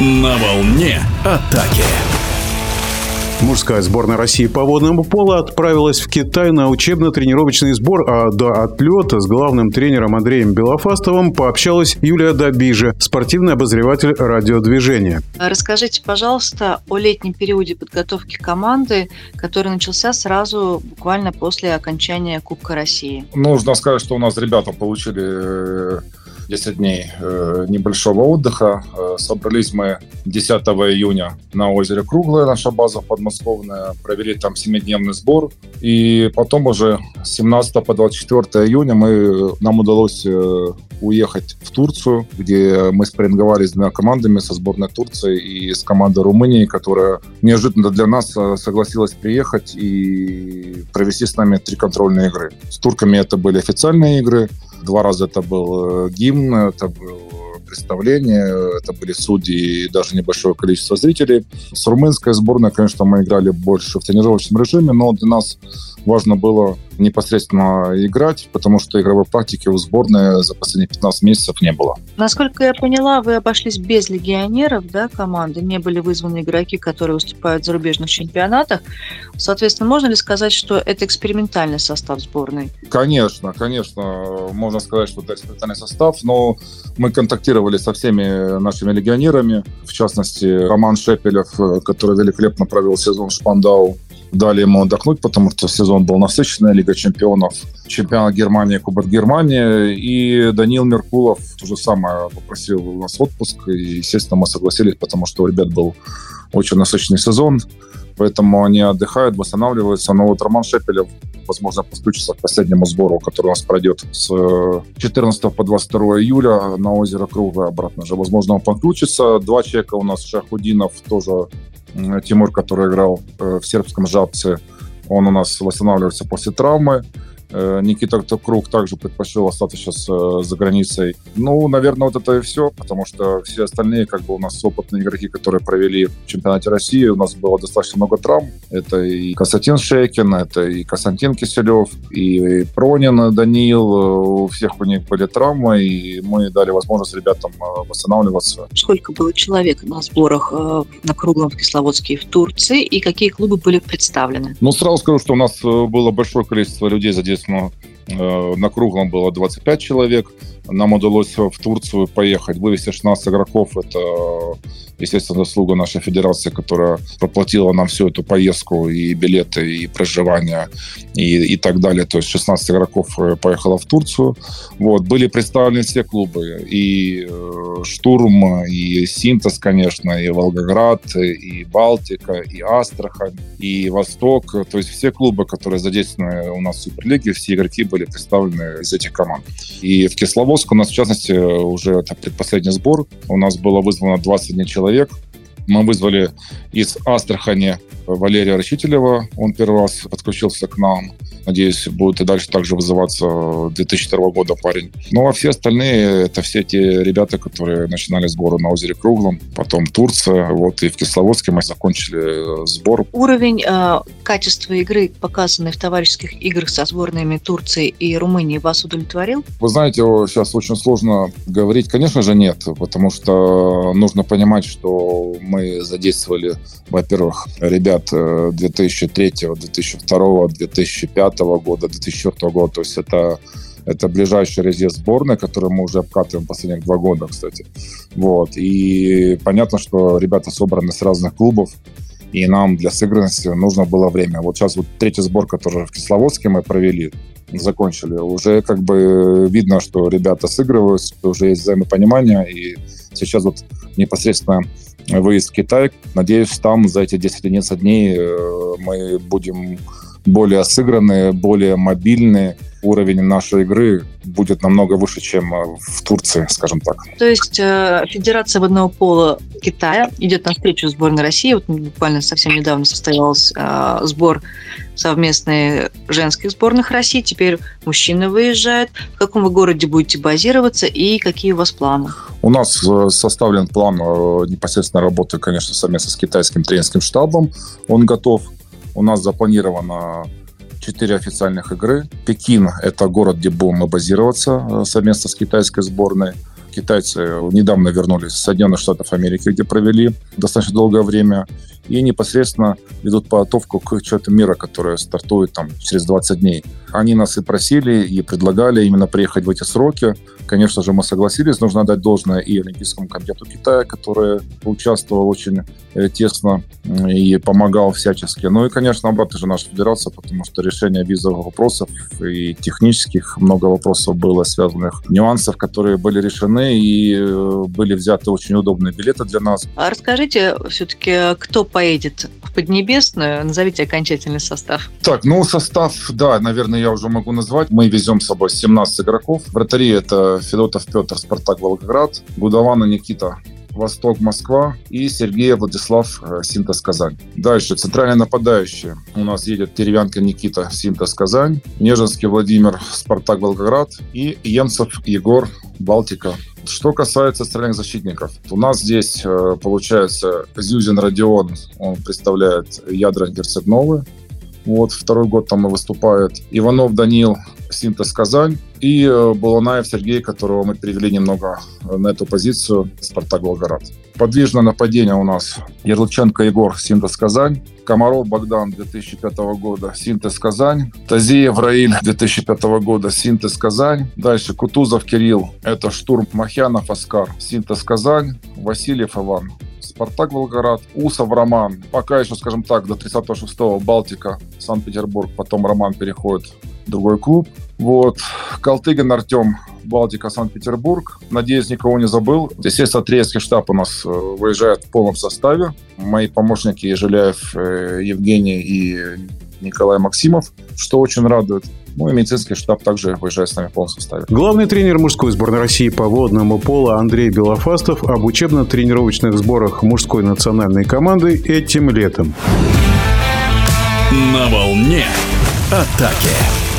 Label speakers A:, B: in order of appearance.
A: На волне атаки.
B: Мужская сборная России по водному полу отправилась в Китай на учебно-тренировочный сбор, а до отлета с главным тренером Андреем Белофастовым пообщалась Юлия Добижа, спортивный обозреватель радиодвижения.
C: Расскажите, пожалуйста, о летнем периоде подготовки команды, который начался сразу буквально после окончания Кубка России.
D: Нужно сказать, что у нас ребята получили э, 10 дней э, небольшого отдыха. Э, собрались мы 10 июня на озере Круглое, наша база подмосковная. Провели там 7-дневный сбор. И потом уже с 17 по 24 июня мы, нам удалось э, уехать в Турцию, где мы спарринговали с двумя командами, со сборной Турции и с командой Румынии, которая неожиданно для нас согласилась приехать и провести с нами три контрольные игры. С турками это были официальные игры, Два раза это был э, гимн, это был представление, это были судьи и даже небольшое количество зрителей. С румынской сборной, конечно, мы играли больше в тренировочном режиме, но для нас важно было непосредственно играть, потому что игровой практики у сборной за последние 15 месяцев не было.
C: Насколько я поняла, вы обошлись без легионеров, да, команды, не были вызваны игроки, которые выступают в зарубежных чемпионатах. Соответственно, можно ли сказать, что это экспериментальный состав сборной?
D: Конечно, конечно, можно сказать, что это экспериментальный состав, но мы контактировали со всеми нашими легионерами, в частности, Роман Шепелев, который великолепно провел сезон в Шпандау, дали ему отдохнуть, потому что сезон был насыщенный, Лига чемпионов, чемпионат Германии, Кубок Германии. И Данил Меркулов то же самое попросил у нас отпуск. И, естественно, мы согласились, потому что у ребят был очень насыщенный сезон. Поэтому они отдыхают, восстанавливаются. Но вот Роман Шепелев, возможно, подключится к последнему сбору, который у нас пройдет с 14 по 22 июля на озеро Круга обратно же. Возможно, он подключится. Два человека у нас Шахудинов тоже Тимур, который играл э, в сербском «Жабце», он у нас восстанавливается после травмы. Э, Никита Круг также предпочел остаться сейчас э, за границей. Ну, наверное, вот это и все, потому что все остальные, как бы у нас опытные игроки, которые провели в чемпионате России, у нас было достаточно много травм. Это и Константин Шейкин, это и Константин Киселев, и Пронин Даниил. У всех у них были травмы, и мы дали возможность ребятам э, восстанавливаться.
C: Сколько было человек на сборах на круглом в Кисловодске и в Турции, и какие клубы были представлены?
D: Ну, сразу скажу, что у нас было большое количество людей задействовано соответственно, э, на круглом было 25 человек. Нам удалось в Турцию поехать, вывести 16 игроков. Это естественно, заслуга нашей федерации, которая проплатила нам всю эту поездку, и билеты, и проживание, и, и так далее. То есть 16 игроков э, поехало в Турцию. Вот. Были представлены все клубы. И э, Штурм, и Синтез, конечно, и Волгоград, и Балтика, и Астрахань, и Восток. То есть все клубы, которые задействованы у нас в Суперлиге, все игроки были представлены из этих команд. И в Кисловодск у нас, в частности, уже это предпоследний сбор. У нас было вызвано 21 человек человек. Мы вызвали из Астрахани Валерия Рачителева. Он первый раз подключился к нам. Надеюсь, будет и дальше также вызываться 2002 года парень. Ну, а все остальные, это все те ребята, которые начинали сборы на озере Круглом, потом Турция, вот и в Кисловодске мы закончили э, сбор.
C: Уровень э, качества игры, показанный в товарищеских играх со сборными Турции и Румынии, вас удовлетворил?
D: Вы знаете, сейчас очень сложно говорить. Конечно же, нет, потому что нужно понимать, что мы задействовали, во-первых, ребят 2003, 2002, 2005 2005 года, 2004 года. То есть это это ближайший резерв сборной, который мы уже обкатываем последних два года, кстати. Вот. И понятно, что ребята собраны с разных клубов, и нам для сыгранности нужно было время. Вот сейчас вот третий сбор, который в Кисловодске мы провели, закончили, уже как бы видно, что ребята сыгрываются, уже есть взаимопонимание, и сейчас вот непосредственно выезд в Китай. Надеюсь, там за эти 10-11 дней э, мы будем более сыгранные, более мобильные. Уровень нашей игры будет намного выше, чем э, в Турции, скажем так.
C: То есть э, Федерация водного пола Китая идет навстречу сборной России. Вот буквально совсем недавно состоялся э, сбор совместный женских сборных России. Теперь мужчины выезжают. В каком вы городе будете базироваться и какие у вас планы?
D: У нас составлен план непосредственно работы, конечно, совместно с китайским тренерским штабом. Он готов. У нас запланировано четыре официальных игры. Пекин – это город, где будем мы базироваться э, совместно с китайской сборной. Китайцы недавно вернулись из Соединенных Штатов Америки, где провели достаточно долгое время и непосредственно ведут подготовку к чемпионату мира, который стартует там через 20 дней. Они нас и просили, и предлагали именно приехать в эти сроки. Конечно же, мы согласились. Нужно дать должное и Олимпийскому комитету Китая, который участвовал очень э, тесно и помогал всячески. Ну и, конечно, обратно же наша федерация, потому что решение визовых вопросов и технических много вопросов было связанных, нюансов, которые были решены и э, были взяты очень удобные билеты для нас.
C: А расскажите все-таки, кто поедет в Поднебесную? Назовите окончательный состав.
D: Так, ну состав, да, наверное, я уже могу назвать. Мы везем с собой 17 игроков. Вратари это Федотов Петр, Спартак Волгоград, Гудавана Никита, Восток Москва и Сергей Владислав э, Синтез Казань. Дальше центральные нападающие. У нас едет Деревянка Никита Синтез Казань, Нежинский Владимир Спартак Волгоград и Емцев Егор Балтика что касается центральных защитников, у нас здесь э, получается Зюзин Родион, он представляет ядра Герцегновы. Вот, второй год там и выступает. Иванов Данил, Синтез Казань. И э, Баланаев Сергей, которого мы перевели немного на эту позицию, Спартак Волгоград. Подвижное нападение у нас Ярлыченко Егор, Синтез Казань. Комаров Богдан 2005 года, Синтез Казань. Тазиев Раиль 2005 года, Синтез Казань. Дальше Кутузов Кирилл, это Штурм Махянов Оскар, Синтез Казань. Васильев Иван, Спартак Волгоград, Усов Роман. Пока еще, скажем так, до 36-го Балтика, Санкт-Петербург, потом Роман переходит в другой клуб. Вот. Калтыгин Артем, Балтика, Санкт-Петербург. Надеюсь, никого не забыл. Естественно, тренерский штаб у нас э, выезжает в полном составе. Мои помощники Жиляев э, Евгений и Николай Максимов, что очень радует. Ну и медицинский штаб также выезжает с нами в полном составе.
B: Главный тренер мужской сборной России по водному полу Андрей Белофастов об учебно-тренировочных сборах мужской национальной команды этим летом.
A: На волне атаки.